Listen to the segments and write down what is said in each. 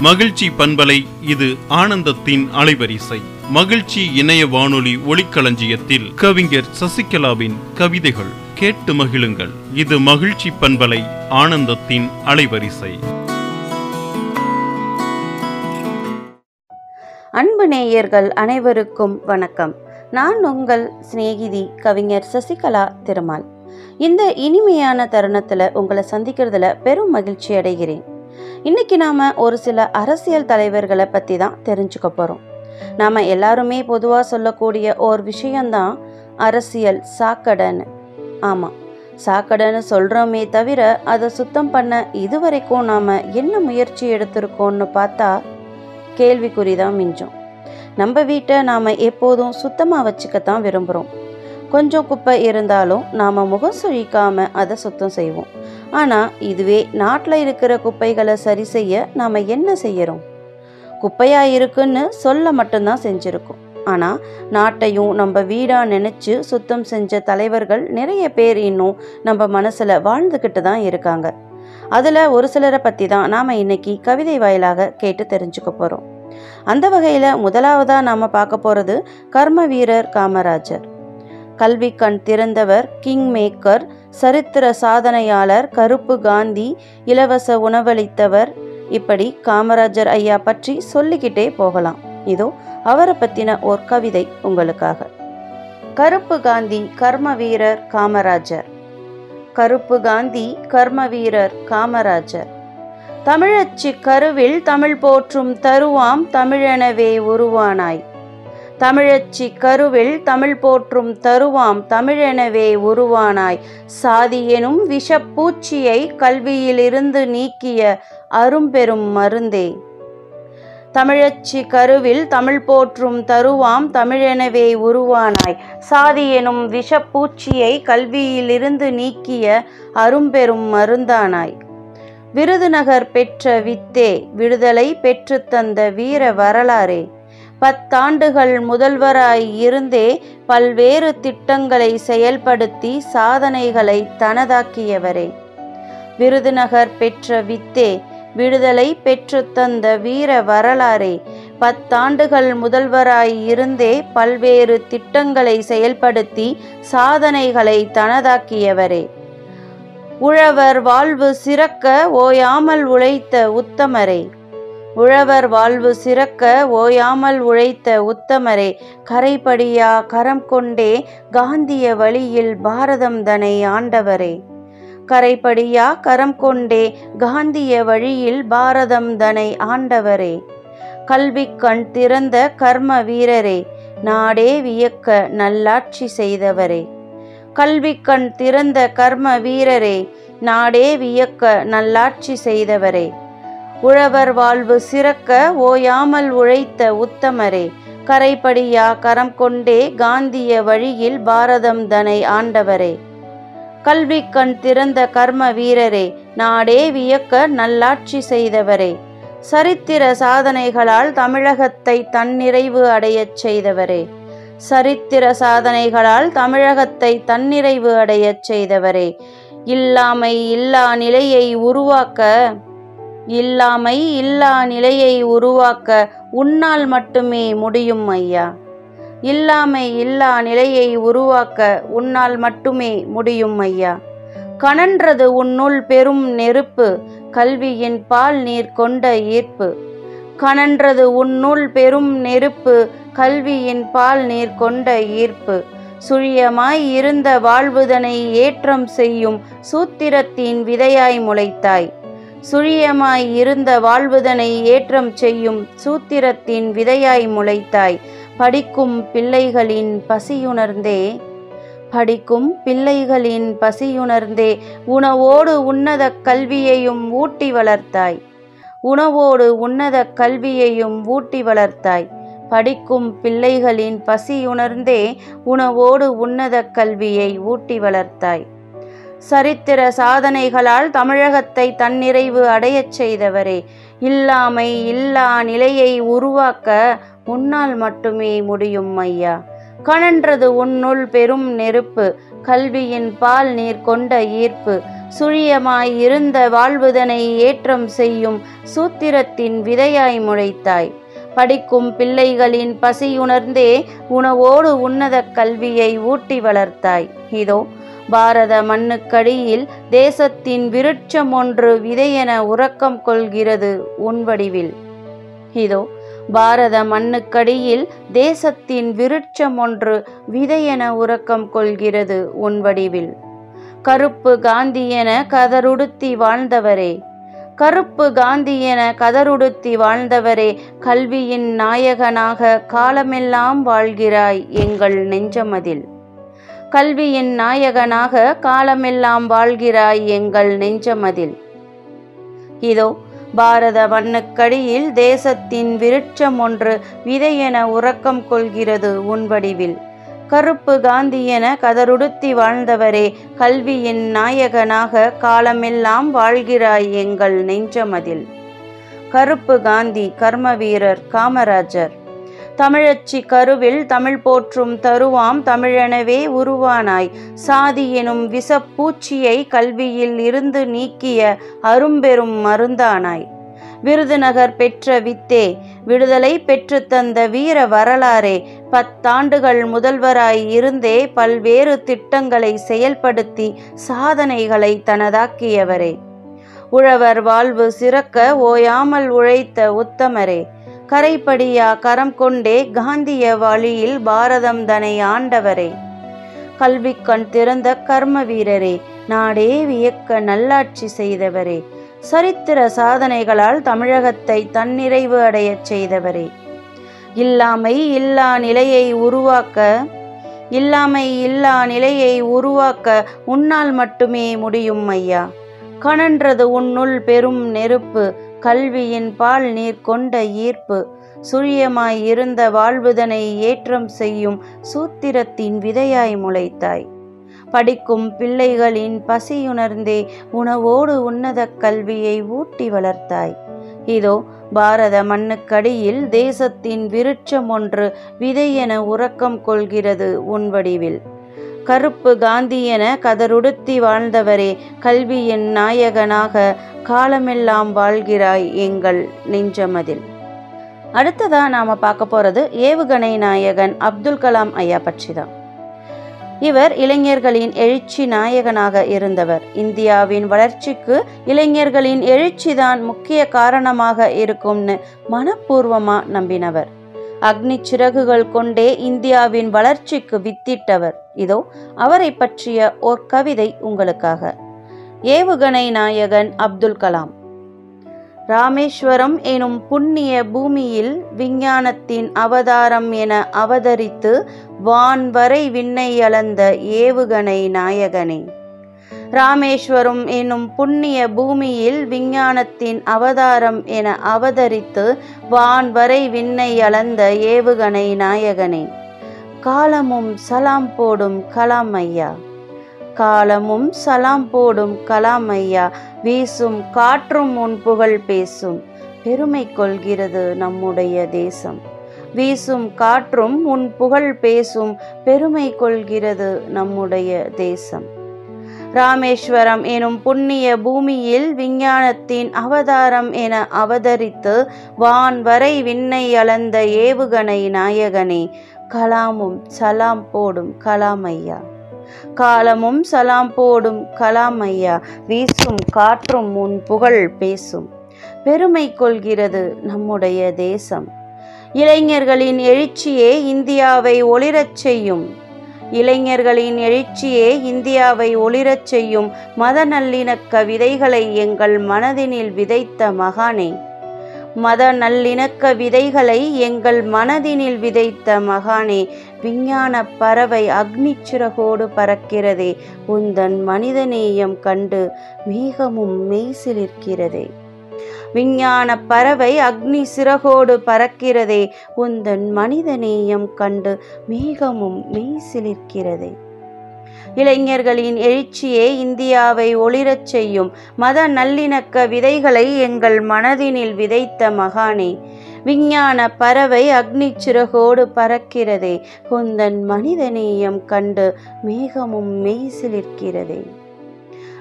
மகிழ்ச்சி பண்பலை இது ஆனந்தத்தின் அலைவரிசை. மகிழ்ச்சி இணைய வானொலி ஒளிக்களஞ்சியத்தில் கவிஞர் சசிகலாவின் கவிதைகள் கேட்டு மகிழுங்கள். இது மகிழ்ச்சி பண்பலை ஆனந்தத்தின் அலைவரிசை. அன்பு நேயர்கள் அனைவருக்கும் வணக்கம். நான் உங்கள் சிநேகிதி கவிஞர் சசிகலா திருமால். இந்த இனிமையான தருணத்தில் உங்களை சந்திக்கிறதுல பெரும் மகிழ்ச்சி அடைகிறேன். இன்னைக்கு நாம் ஒரு சில அரசியல் தலைவர்களை பற்றி தான் தெரிஞ்சுக்க போகிறோம் நாம் எல்லாருமே பொதுவாக சொல்லக்கூடிய ஒரு விஷயம்தான் அரசியல் சாக்கடைன்னு. ஆமாம் சாக்கடைன்னு சொல்கிறோமே தவிர அதை சுத்தம் பண்ண இதுவரைக்கும் நாம் என்ன முயற்சி எடுத்திருக்கோம்னு பார்த்தா கேள்விக்குறி தான் மிஞ்சும். நம்ம வீட்டை நாம் எப்போதும் சுத்தமாக வச்சுக்கத்தான் விரும்புகிறோம் கொஞ்சம் குப்பை இருந்தாலும் நாம் முகம் சுழிக்காமல் அதை சுத்தம் செய்வோம். ஆனால் இதுவே நாட்டில் இருக்கிற குப்பைகளை சரி செய்ய நாம் என்ன செய்யறோம்? குப்பையாக இருக்குன்னு சொல்ல மட்டும்தான் செஞ்சுருக்கோம். ஆனால் நாட்டையும் நம்ம வீடாக நினச்சி சுத்தம் செஞ்ச தலைவர்கள் நிறைய பேர் இன்னும் நம்ம மனசில் வாழ்ந்துக்கிட்டு தான் இருக்காங்க. அதில் ஒரு சிலரை பற்றி தான் நாம் இன்னைக்கு கவிதை வாயிலாக கேட்டு தெரிஞ்சுக்க போகிறோம் அந்த வகையில் முதலாவதாக நாம் பார்க்க போகிறது கர்ம வீரர் காமராஜர். கல்வி கண் திறந்தவர் கிங் மேக்கர் சரித்திர சாதனையாளர் கருப்பு காந்தி இலவச உணவளித்தவர். இப்படி காமராஜர் ஐயா பற்றி சொல்லிக்கிட்டே போகலாம். இதோ அவரை பற்றின ஒரு கவிதை உங்களுக்காக. கருப்பு காந்தி கர்ம வீரர் காமராஜர். கருப்பு காந்தி கர்ம வீரர் காமராஜர். தமிழச்சி கருவில் தமிழ் போற்றும் தருவாம் தமிழெனவே உருவானாய். தமிழச்சி கருவில் தமிழ் போற்றும் தருவாம் தமிழெனவே உருவானாய். சாதி எனும் விஷப்பூச்சியை கல்வியிலிருந்து நீக்கிய அரும்பெரும் மருந்தே. தமிழச்சி கருவில் தமிழ் போற்றும் தருவாம் தமிழெனவே உருவானாய். சாதி எனும் விஷப்பூச்சியை கல்வியிலிருந்து நீக்கிய அரும்பெரும் மருந்தானாய். விருதுநகர் பெற்ற வித்தே விடுதலை பெற்று தந்த வீர வரலாறே. பத்தாண்டுகள் முதல்வராய் இருந்தே பல்வேறு திட்டங்களை செயல்படுத்தி சாதனைகளை தனதாக்கியவரே. விருதுநகர் பெற்ற வித்தே விடுதலை பெற்று தந்த வீர வரலாறே பத்தாண்டுகள் முதல்வராய் இருந்தே பல்வேறு திட்டங்களை செயல்படுத்தி சாதனைகளை தனதாக்கியவரே. உழவர் வாழ்வு சிறக்க ஓயாமல் உழைத்த உத்தமரே. உழவர் வாழ்வு சிறக்க ஓயாமல் உழைத்த உத்தமரே கரைபடியா கரம் கொண்டே காந்திய வழியில் பாரதம் தனை ஆண்டவரே. கரைபடியா கரம் கொண்டே காந்திய வழியில் பாரதம் தனை ஆண்டவரே. கல்வி கண் திறந்த கர்ம வீரரே நாடே வியக்க நல்லாட்சி செய்தவரே. கல்வி கண் திறந்த கர்ம வீரரே நாடே வியக்க நல்லாட்சி செய்தவரே. உழவர் வாழ்வு சிறக்க ஓயாமல் உழைத்த உத்தமரே. கரைபடியா கரம் கொண்டே காந்திய வழியில் பாரதம் தனை ஆண்டவரே. கல்வி கண் திறந்த கர்ம வீரரே நாடே வியக்க நல்லாட்சி செய்தவரே. சரித்திர சாதனைகளால் தமிழகத்தை தன்னிறைவு அடையச் செய்தவரே. சரித்திர சாதனைகளால் தமிழகத்தை தன்னிறைவு அடையச் செய்தவரே. இல்லாமை இல்லா நிலையை உருவாக்க இல்லாமை இல்லா நிலையை உருவாக்க உன்னால் மட்டுமே முடியும் ஐயா. இல்லாமை இல்லா நிலையை உருவாக்க உன்னால் மட்டுமே முடியும் ஐயா. கணன்றது உன்னுள் பெரும் நெருப்பு கல்வியின் பால் நீர் கொண்ட ஈர்ப்பு. கணன்றது உன்னுள் பெரும் நெருப்பு கல்வியின் பால் நீர் கொண்ட ஈர்ப்பு. சுழியமாய் இருந்த வாழ்வுதனை ஏற்றம் செய்யும் சூத்திரத்தின் விதையாய் முளைத்தாய். சுழியமாய் இருந்த வாழ்வுதனை ஏற்றம் செய்யும் சூத்திரத்தின் விதையாய் முளைத்தாய். படிக்கும் பிள்ளைகளின் பசியுணர்ந்தே படிக்கும் பிள்ளைகளின் பசியுணர்ந்தே உணவோடு உன்னத கல்வியையும் ஊட்டி வளர்த்தாய். உணவோடு உன்னத கல்வியையும் ஊட்டி வளர்த்தாய். படிக்கும் பிள்ளைகளின் பசியுணர்ந்தே உணவோடு உன்னத கல்வியை ஊட்டி வளர்த்தாய். சரித்திர சாதனைகளால் தமிழகத்தை தன்னிறைவு அடையச் செய்தவரே. இல்லாமை இல்லா நிலையை உருவாக்க உன்னால் மட்டுமே முடியும் ஐயா. கனன்றது உன்னுள் பெரும் நெருப்பு கல்வியின் பால் நீர் கொண்ட ஈர்ப்பு. சுழியமாய் இருந்த வாழ்வுதனை ஏற்றம் செய்யும் சூத்திரத்தின் விதையாய் முளைத்தாய். படிக்கும் பிள்ளைகளின் பசியுணர்ந்தே உணவோடு உன்னத கல்வியை ஊட்டி வளர்த்தாய். இதோ பாரத மண்ணுக்கடியில் தேசத்தின் விருட்சம் ஒன்று விதையென உறக்கம் கொள்கிறது உன் வடிவில். இதோ பாரத மண்ணுக்கடியில் தேசத்தின் விருட்சம் ஒன்று விதையென உறக்கம் கொள்கிறது உன் வடிவில். கருப்பு காந்தி என கதருடுத்தி வாழ்ந்தவரே. கருப்பு காந்தி என கதருடுத்தி வாழ்ந்தவரே கல்வியின் நாயகனாக காலமெல்லாம் வாழ்கிறாய் எங்கள் நெஞ்சமதில். கல்வியின் நாயகனாக காலமெல்லாம் வாழ்கிறாய் எங்கள் நெஞ்சமதில். இதோ பாரத மண்ணுக்கடியில் தேசத்தின் விருட்சம் ஒன்று விதையென உறக்கம் கொள்கிறது உன் வடிவில். கருப்பு காந்தி என கதருடுத்தி வாழ்ந்தவரே கல்வியின் நாயகனாக காலமெல்லாம் வாழ்கிறாய் எங்கள் நெஞ்சமதில். கருப்பு காந்தி கர்மவீரர் காமராஜர். தமிழச்சி கருவில் தமிழ் போற்றும் தருவாம் தமிழெனவே உருவானாய். சாதி எனும் விஷப்பூச்சியை கல்வியில் இருந்து நீக்கிய அரும்பெரும் மருந்தானாய். விருதுநகர் பெற்ற வித்தே விடுதலை பெற்று தந்த வீர வரலாறே பத்தாண்டுகள் முதல்வராய் இருந்தே பல்வேறு திட்டங்களை செயல்படுத்தி சாதனைகளை தனதாக்கியவரே. உழவர் வாழ்வு சிறக்க ஓயாமல் உழைத்த உத்தமரே. கரைப்படியா கரம் கொண்டே காந்திய வழியில் பாரதம் தனை ஆண்டவரே. கல்வி கண் திறந்த கர்ம வீரரே நாடே வியக்க நல்லாட்சி செய்தவரே. சரித்திர சாதனைகளால் தமிழகத்தை தன்னிறைவு அடையச் செய்தவரே. இல்லாமை இல்லா நிலையை உருவாக்க இல்லாமை இல்லா நிலையை உருவாக்க உன்னால் மட்டுமே முடியும் ஐயா. கணன்றது உன்னுள் பெரும் நெருப்பு கல்வியின் பால் நீர் கொண்ட ஈர்ப்பு. சுழியமாய் இருந்த வாழ்வுதனை ஏற்றம் செய்யும் சூத்திரத்தின் விதையாய் முளைத்தாய். படிக்கும் பிள்ளைகளின் பசியுணர்ந்தே உணவோடு உன்னத கல்வியை ஊட்டி வளர்த்தாய். இதோ பாரத மண்ணுக்கடியில் தேசத்தின் விருட்சம் ஒன்று விதையென உறக்கம் கொள்கிறது உன் வடிவில். கருப்பு காந்தி என கதருடுத்தி வாழ்ந்தவரே கல்வியின் நாயகனாக காலமெல்லாம் வாழ்கிறாய் எங்கள் நெஞ்சமதில். அடுத்ததாக நாம பார்க்க போறது ஏவுகணை நாயகன் அப்துல் கலாம் ஐயா பற்றி தான் இவர் இளைஞர்களின் எழுச்சி நாயகனாக இருந்தவர். இந்தியாவின் வளர்ச்சிக்கு இளைஞர்களின் எழுச்சிதான் முக்கிய காரணமாக இருக்கும்னு மனப்பூர்வமா நம்பினவர். அக்னி சிறகுகள் கொண்டே இந்தியாவின் வளர்ச்சிக்கு வித்திட்டவர். இதோ அவரை பற்றிய ஓர் கவிதை உங்களுக்காக. ஏவுகணை நாயகன் அப்துல் கலாம். ராமேஸ்வரம் எனும் புண்ணிய பூமியில் விஞ்ஞானத்தின் அவதாரம் என அவதரித்து வான் வரை விண்ணை அளந்த ஏவுகணை நாயகனே. ராமேஸ்வரம் எனும் புண்ணிய பூமியில் விஞ்ஞானத்தின் அவதாரம் என அவதரித்து வான் வரை விண்ணை அளந்த ஏவுகணை நாயகனே. காலமும் சலாம் போடும் கலாம் ஐயா. காலமும் சலாம் போடும் கலாம் ஐயா வீசும் காற்றும் உன் புகழ் பேசும். பெருமை கொள்கிறது நம்முடைய தேசம். வீசும் காற்றும் உன் புகழ் பேசும் பெருமை கொள்கிறது நம்முடைய தேசம். ராமேஸ்வரம் எனும் புண்ணிய பூமியில் விஞ்ஞானத்தின் அவதாரம் என அவதரித்து வான் வரை விண்ணை அளந்த ஏவுகணை நாயகனே கலாமும் சலாம் போடும் கலாம் ஐயா காலமும் சலாம் போடும் கலாம் ஐயா வீசும் காற்றும் உன் புகழ் பேசும். பெருமை கொள்கிறது நம்முடைய தேசம். இளைஞர்களின் எழுச்சியே இந்தியாவை ஒளிரச் செய்யும். இளைஞர்களின் எழுச்சியே இந்தியாவை ஒளிரச் செய்யும். மத நல்லிணக்க விதைகளை எங்கள் மனதினில் விதைத்த மகானே. மத நல்லிணக்க விதைகளை எங்கள் மனதினில் விதைத்த மகானே. விஞ்ஞான பறவை அக்னி சிறகோடு பறக்கிறதே உந்தன் மனிதநேயம் கண்டு மேகமும் மெய்சிலிருக்கிறதே. விஞ்ஞான பறவை அக்னி சிறகோடு பறக்கிறதே உந்தன் மனிதநேயம் கண்டு மேகமும் மெய்சிலிருக்கிறதே. இளைஞர்களின் எழுச்சியே இந்தியாவை ஒளிரச் செய்யும் மத நல்லிணக்க விதைகளை எங்கள் மனதினில் விதைத்த மகானே விஞ்ஞான பறவை அக்னி சிறகோடு பறக்கிறதே. குந்தன் மனிதநேயம் கண்டு மேகமும் மெய்சிலிருக்கிறதே.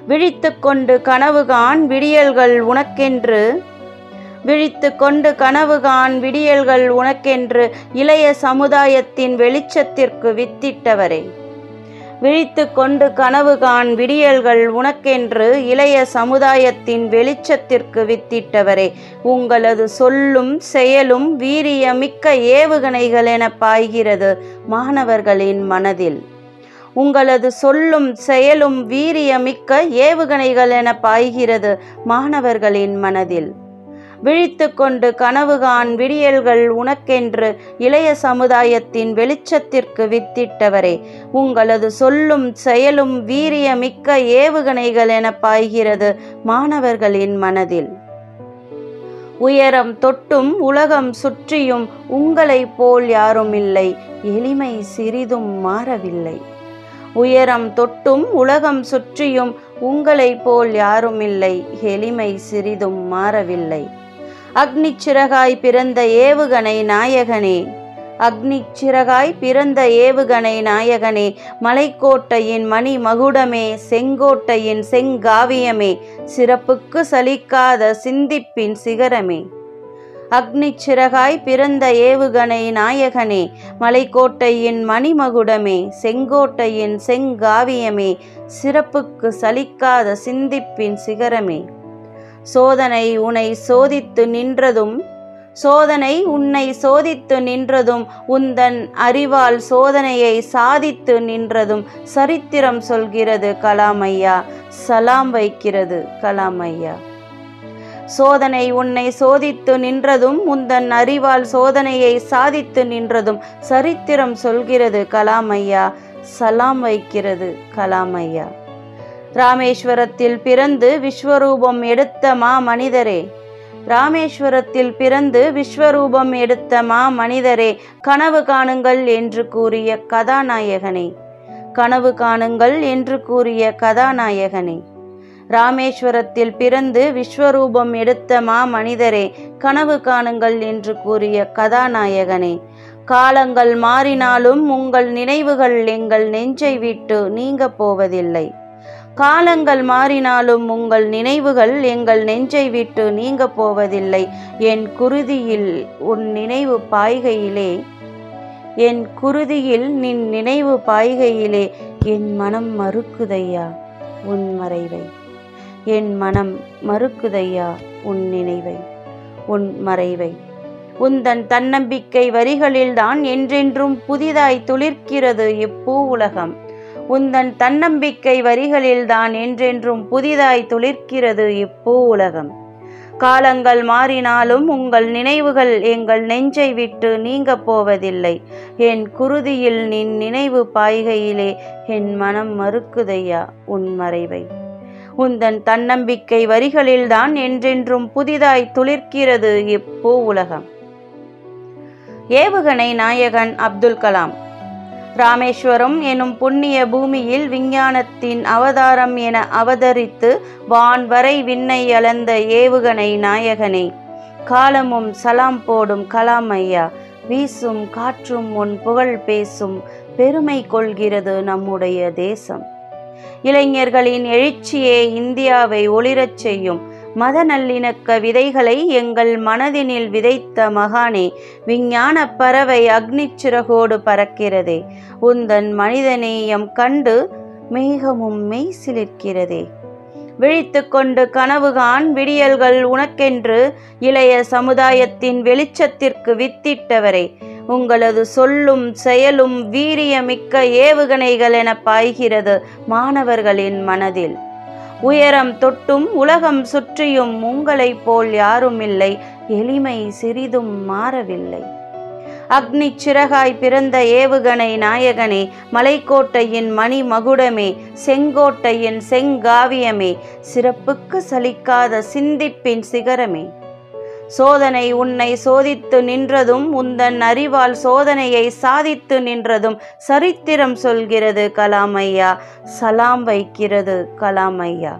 விழித்து கொண்டு கனவுகான் விடியல்கள் உனக்கென்று. விழித்து கொண்டு கனவுகான் விடியல்கள் உனக்கென்று. இளைய சமுதாயத்தின் வெளிச்சத்திற்கு வித்திட்டவரே. விழித்து கொண்டு கனவுகான் விடியல்கள் உனக்கென்று இளைய சமுதாயத்தின் வெளிச்சத்திற்கு வித்திட்டவரே. உங்களது சொல்லும் செயலும் வீரியமிக்க ஏவுகணைகள் என பாய்கிறது மாணவர்களின் மனதில். உங்களது சொல்லும் செயலும் வீரியமிக்க ஏவுகணைகள் என பாய்கிறது மாணவர்களின் மனதில். விழித்து கொண்டு கனவுகான் விடியல்கள் உனக்கென்று இளைய சமுதாயத்தின் வெளிச்சத்திற்கு வித்திட்டவரே. உங்களது சொல்லும் செயலும் வீரியமிக்க ஏவுகணைகள் என பாய்கிறது மாணவர்களின் மனதில். உயரம் தொட்டும் உலகம் சுற்றியும் உங்களைப் போல் யாரும் இல்லை. எளிமை சிறிதும் மாறவில்லை. உயரம் தொட்டும் உலகம் சுற்றியும் உங்களைப் போல் யாரும் இல்லை. எளிமை சிறிதும் மாறவில்லை. அக்னி சிறகாய் பிறந்த ஏவுகணை நாயகனே. அக்னி சிறகாய் பிறந்த ஏவுகணை நாயகனே. மலைக்கோட்டையின் மணி மகுடமே செங்கோட்டையின் செங்காவியமே. சிறப்புக்கு சலிக்காத சிந்திப்பின் சிகரமே. அக்னி சிறகாய் பிறந்த ஏவுகணை நாயகனே. மலைக்கோட்டையின் மணிமகுடமே செங்கோட்டையின் செங்காவியமே. சிறப்புக்கு சலிக்காத சிந்திப்பின் சிகரமே. சோதனை உன்னை சோதித்து நின்றதும் சோதனை உன்னை சோதித்து நின்றதும் உந்தன் அறிவால் சோதனையை சாதித்து நின்றதும் சரித்திரம் சொல்கிறது கலாமையா சலாம் வைக்கிறது கலாமையா. சோதனை உன்னை சோதித்து நின்றதும் உந்தன் அறிவால் சோதனையை சாதித்து நின்றதும் சரித்திரம் சொல்கிறது கலாமையா சலாம் வைக்கிறது கலாமையா. ராமேஸ்வரத்தில் பிறந்து விஸ்வரூபம் எடுத்த மா மனிதரே. ராமேஸ்வரத்தில் பிறந்து விஸ்வரூபம் எடுத்த மா மனிதரே கனவு காணுங்கள் என்று கூறிய கதாநாயகனே. கனவு காணுங்கள் என்று கூறிய கதாநாயகனே. ராமேஸ்வரத்தில் பிறந்து விஸ்வரூபம் எடுத்த மா மனிதரே கனவு காணுங்கள் என்று கூறிய கதாநாயகனே. காலங்கள் மாறினாலும் உங்கள் நினைவுகள் எங்கள் நெஞ்சை விட்டு நீங்க போவதில்லை. காலங்கள் மாறினாலும் உங்கள் நினைவுகள் எங்கள் நெஞ்சை விட்டு நீங்க போவதில்லை. என் குருதியில் உன் நினைவு பாய்கையிலே. என் குருதியில் நின் நினைவு பாய்கையிலே. என் மனம் மறுக்குதையா? உன் மறைவை. என் மனம் மறுக்குதையா? உன் நினைவை. உன் மறைவை. உந்தன் தன்னம்பிக்கை வரிகளில்தான் என்றென்றும் புதிதாய் துளிர்க்கிறது இப்பூ உலகம். உந்தன் தன்னம்பிக்கை வரிகளில்தான் என்றென்றும் புதிதாய் துளிர்க்கிறது இப்பூ உலகம். காலங்கள் மாறினாலும் உங்கள் நினைவுகள் எங்கள் நெஞ்சை விட்டு நீங்க போவதில்லை. என் குருதியில் நின் நினைவு பாய்கையிலே என் மனம் மறுக்குதையா உன் மறைவை? உந்தன் தன்னம்பிக்கை வரிகளில்தான் என்றென்றும் புதிதாய் துளிர்க்கிறது இப்பூ உலகம். ஏவுகணை நாயகன் அப்துல் கலாம். ராமேஸ்வரம் எனும் புண்ணிய பூமியில் விஞ்ஞானத்தின் அவதாரம் என அவதரித்து வான்வரை விண்ணை அளந்த ஏவுகணை நாயகனே. காலமும் சலாம் போடும் கலாம் ஐயா வீசும் காற்றும் உன் புகழ் பேசும் பெருமை கொள்கிறது நம்முடைய தேசம். இளைஞர்களின் எழுச்சியே இந்தியாவை ஒளிரச் செய்யும் மத நல்லிணக்க விதைகளை எங்கள் மனதினில் விதைத்த மகானே விஞ்ஞான பறவை அக்னிச்சிறகோடு பறக்கிறதே. உந்தன் மனிதநேயம் கண்டு மேகமும் மெய் சிலிர்க்கிறதே விழித்து கொண்டு கனவுகான் விடியல்கள் உனக்கென்று இளைய சமுதாயத்தின் வெளிச்சத்திற்கு வித்திட்டவரே. உங்களது சொல்லும் செயலும் வீரியமிக்க ஏவுகணைகள் என பாய்கிறது மாணவர்களின் மனதில். உயரம் தொட்டும் உலகம் சுற்றியும் உங்களைப் போல் யாரும் இல்லை எளிமை சிறிதும் மாறவில்லை. அக்னி சிறகாய் பிறந்த ஏவுகணை நாயகனே மலைக்கோட்டையின் மணி மகுடமே செங்கோட்டையின் செங்காவியமே சிறப்புக்கு சலிக்காத சிந்திப்பின் சிகரமே. சோதனை உன்னை சோதித்து நின்றதும் உந்தன் அறிவால் சோதனையை சாதித்து நின்றதும் சரித்திரம் சொல்கிறது கலாமையா சலாம் வைக்கிறது கலாமையா.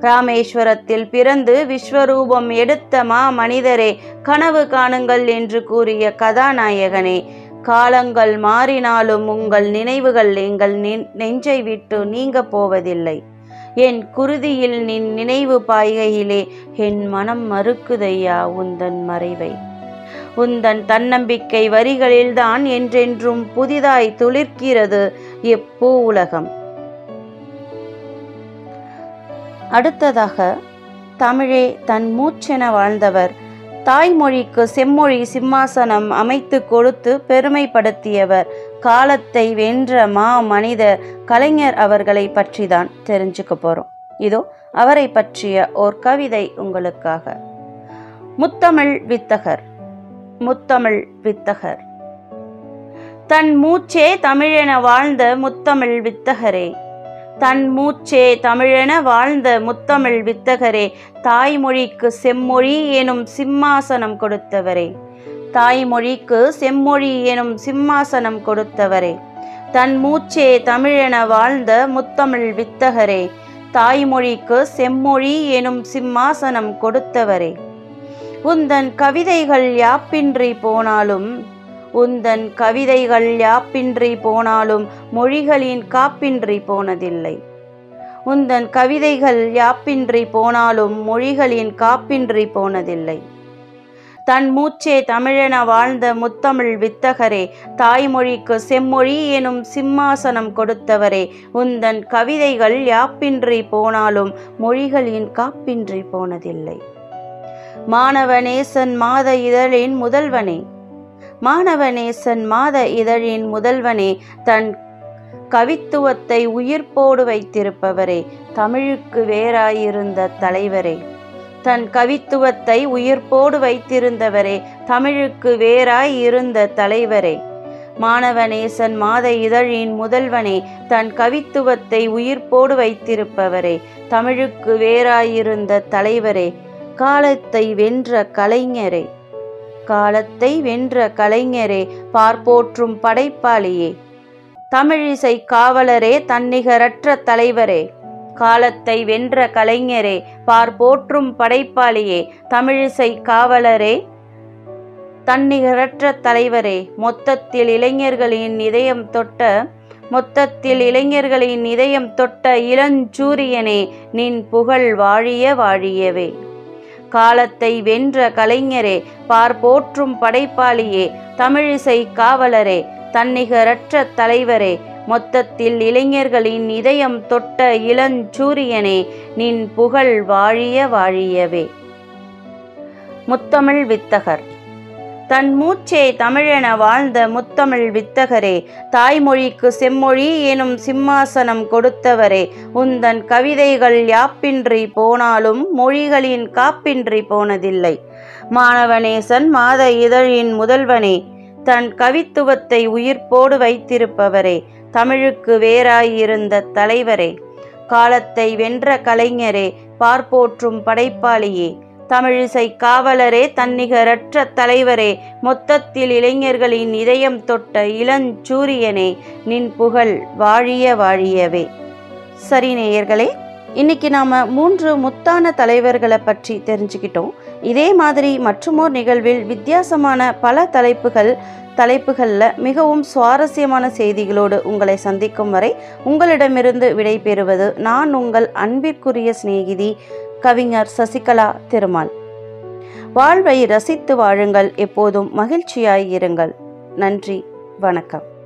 ராமேஸ்வரத்தில் பிறந்து விஸ்வரூபம் எடுத்த மா மனிதரே கனவு காணுங்கள் என்று கூறிய கதாநாயகனே காலங்கள் மாறினாலும் உங்கள் நினைவுகள் எங்கள் நெஞ்சை விட்டு நீங்க போவதில்லை. என் குருதியில் நின் நினைவு பாய்கையிலே என் மனம் மறுக்குதையா உந்தன் மறைவை? உந்தன் தன்னம்பிக்கை வரிகளில்தான் என்றென்றும் புதிதாய் துளிர்க்கிறது எப்பூ உலகம்? அடுத்ததாக தமிழே தன் மூச்சென வாழ்ந்தவர் தாய்மொழிக்கு செம்மொழி சிம்மாசனம் அமைத்து கொடுத்து பெருமைப்படுத்தியவர். காலத்தை வென்ற மா மனித கலைஞர் அவர்களை பற்றி தான் தெரிஞ்சுக்க போறோம். இதோ அவரை பற்றிய ஓர் கவிதை உங்களுக்காக. முத்தமிழ் வித்தகர். முத்தமிழ் வித்தகர். தன் மூச்சே தமிழென வாழ்ந்த முத்தமிழ் வித்தகரே. தன் மூச்சே தமிழென வாழ்ந்த முத்தமிழ் வித்தகரே தாய்மொழிக்கு செம்மொழி எனும் சிம்மாசனம் கொடுத்தவரே. தாய்மொழிக்கு செம்மொழி எனும் சிம்மாசனம் கொடுத்தவரே. தன் மூச்சே தமிழென வாழ்ந்த முத்தமிழ் வித்தகரே தாய்மொழிக்கு செம்மொழி எனும் சிம்மாசனம் கொடுத்தவரே. உந்தன் கவிதைகள் யாப்பின்றி போனாலும் உந்தன் கவிதைகள் யாப்பின்றி போனாலும் மொழிகளின் காப்பின்றி போனதில்லை. உந்தன் கவிதைகள் யாப்பின்றி போனாலும் மொழிகளின் காப்பின்றி போனதில்லை. தன் மூச்சே தமிழென வாழ்ந்த முத்தமிழ் வித்தகரே தாய்மொழிக்கு செம்மொழி எனும் சிம்மாசனம் கொடுத்தவரே உந்தன் கவிதைகள் யாப்பின்றி போனாலும் மொழிகளின் காப்பின்றி போனதில்லை. மாணவநேசன் மாத இதழின் முதல்வனே மாணவநேசன் மாத இதழின் முதல்வனே தன் கவித்துவத்தை உயிர்ப்போடு வைத்திருப்பவரே தமிழுக்கு வேறாயிருந்த தலைவரே. தன் கவித்துவத்தை உயிர்ப்போடு வைத்திருந்தவரே தமிழுக்கு வேறாய் இருந்த தலைவரே மாணவநேசன் மாத இதழின் முதல்வனே தன் கவித்துவத்தை உயிர்ப்போடு வைத்திருப்பவரே தமிழுக்கு வேறாயிருந்த தலைவரே காலத்தை வென்ற கலைஞரே. காலத்தை வென்ற கலைஞரே பார்ப்போற்றும் படைப்பாளியே. தமிழிசை காவலரே தன்னிகரற்ற தலைவரே. காலத்தை வென்ற கலைஞரே பார்ப்போற்றும் படைப்பாளியே. தமிழிசை காவலரே தன்னிகரற்ற தலைவரே. மொத்தத்தில் இளைஞர்களின் இதயம் தொட்ட மொத்தத்தில் இளைஞர்களின் இதயம் தொட்ட இளஞ்சூரியனே நின் புகழ் வாழிய வாழியவே. காலத்தை வென்ற கலைஞரே பார் போற்றும் படைப்பாளியே தமிழிசை காவலரே தன்னிகரற்ற தலைவரே மொத்தத்தில் இளைஞர்களின் இதயம் தொட்ட இளஞ்சூரியனே நின் புகழ் வாழிய வாழியவே. முத்தமிழ் வித்தகர். தன் மூச்சே தமிழென வாழ்ந்த முத்தமிழ் வித்தகரே. தாய்மொழிக்கு செம்மொழி எனும் சிம்மாசனம் கொடுத்தவரே. உந்தன் கவிதைகள் யாப்பின்றி போனாலும் மொழிகளின் காப்பின்றி போனதில்லை. மாணவநேசன் மாத இதழின் முதல்வனே. தன் கவித்துவத்தை உயிர்ப்போடு வைத்திருப்பவரே. தமிழுக்கு வேறாயிருந்த தலைவரே. காலத்தை வென்ற கலைஞரே. பார்ப்போற்றும் படைப்பாளியே. தமிழிசை காவலரே தன்னிகரற்ற தலைவரே மொத்தத்தில் இளைஞர்களின் இதயம் தொட்ட இளஞ்சூரியனே நின் புகழ் வாழிய வாழியவே. சரி நேயர்களே இன்னைக்கு நாம் மூன்று முத்தான தலைவர்களை பற்றி தெரிஞ்சுக்கிட்டோம். இதே மாதிரி மற்றுமோர் நிகழ்வில் வித்தியாசமான பல தலைப்புகள் தலைப்புகளில் மிகவும் சுவாரஸ்யமான செய்திகளோடு உங்களை சந்திக்கும் வரை உங்களிடமிருந்து விடைபெறுவது நான் உங்கள் அன்பிற்குரிய சிநேகிதி கவிஞர் சசிகலா திருமால். வாழ்வை ரசித்து வாழுங்கள் எப்போதும் மகிழ்ச்சியாய் இருங்கள். நன்றி வணக்கம்.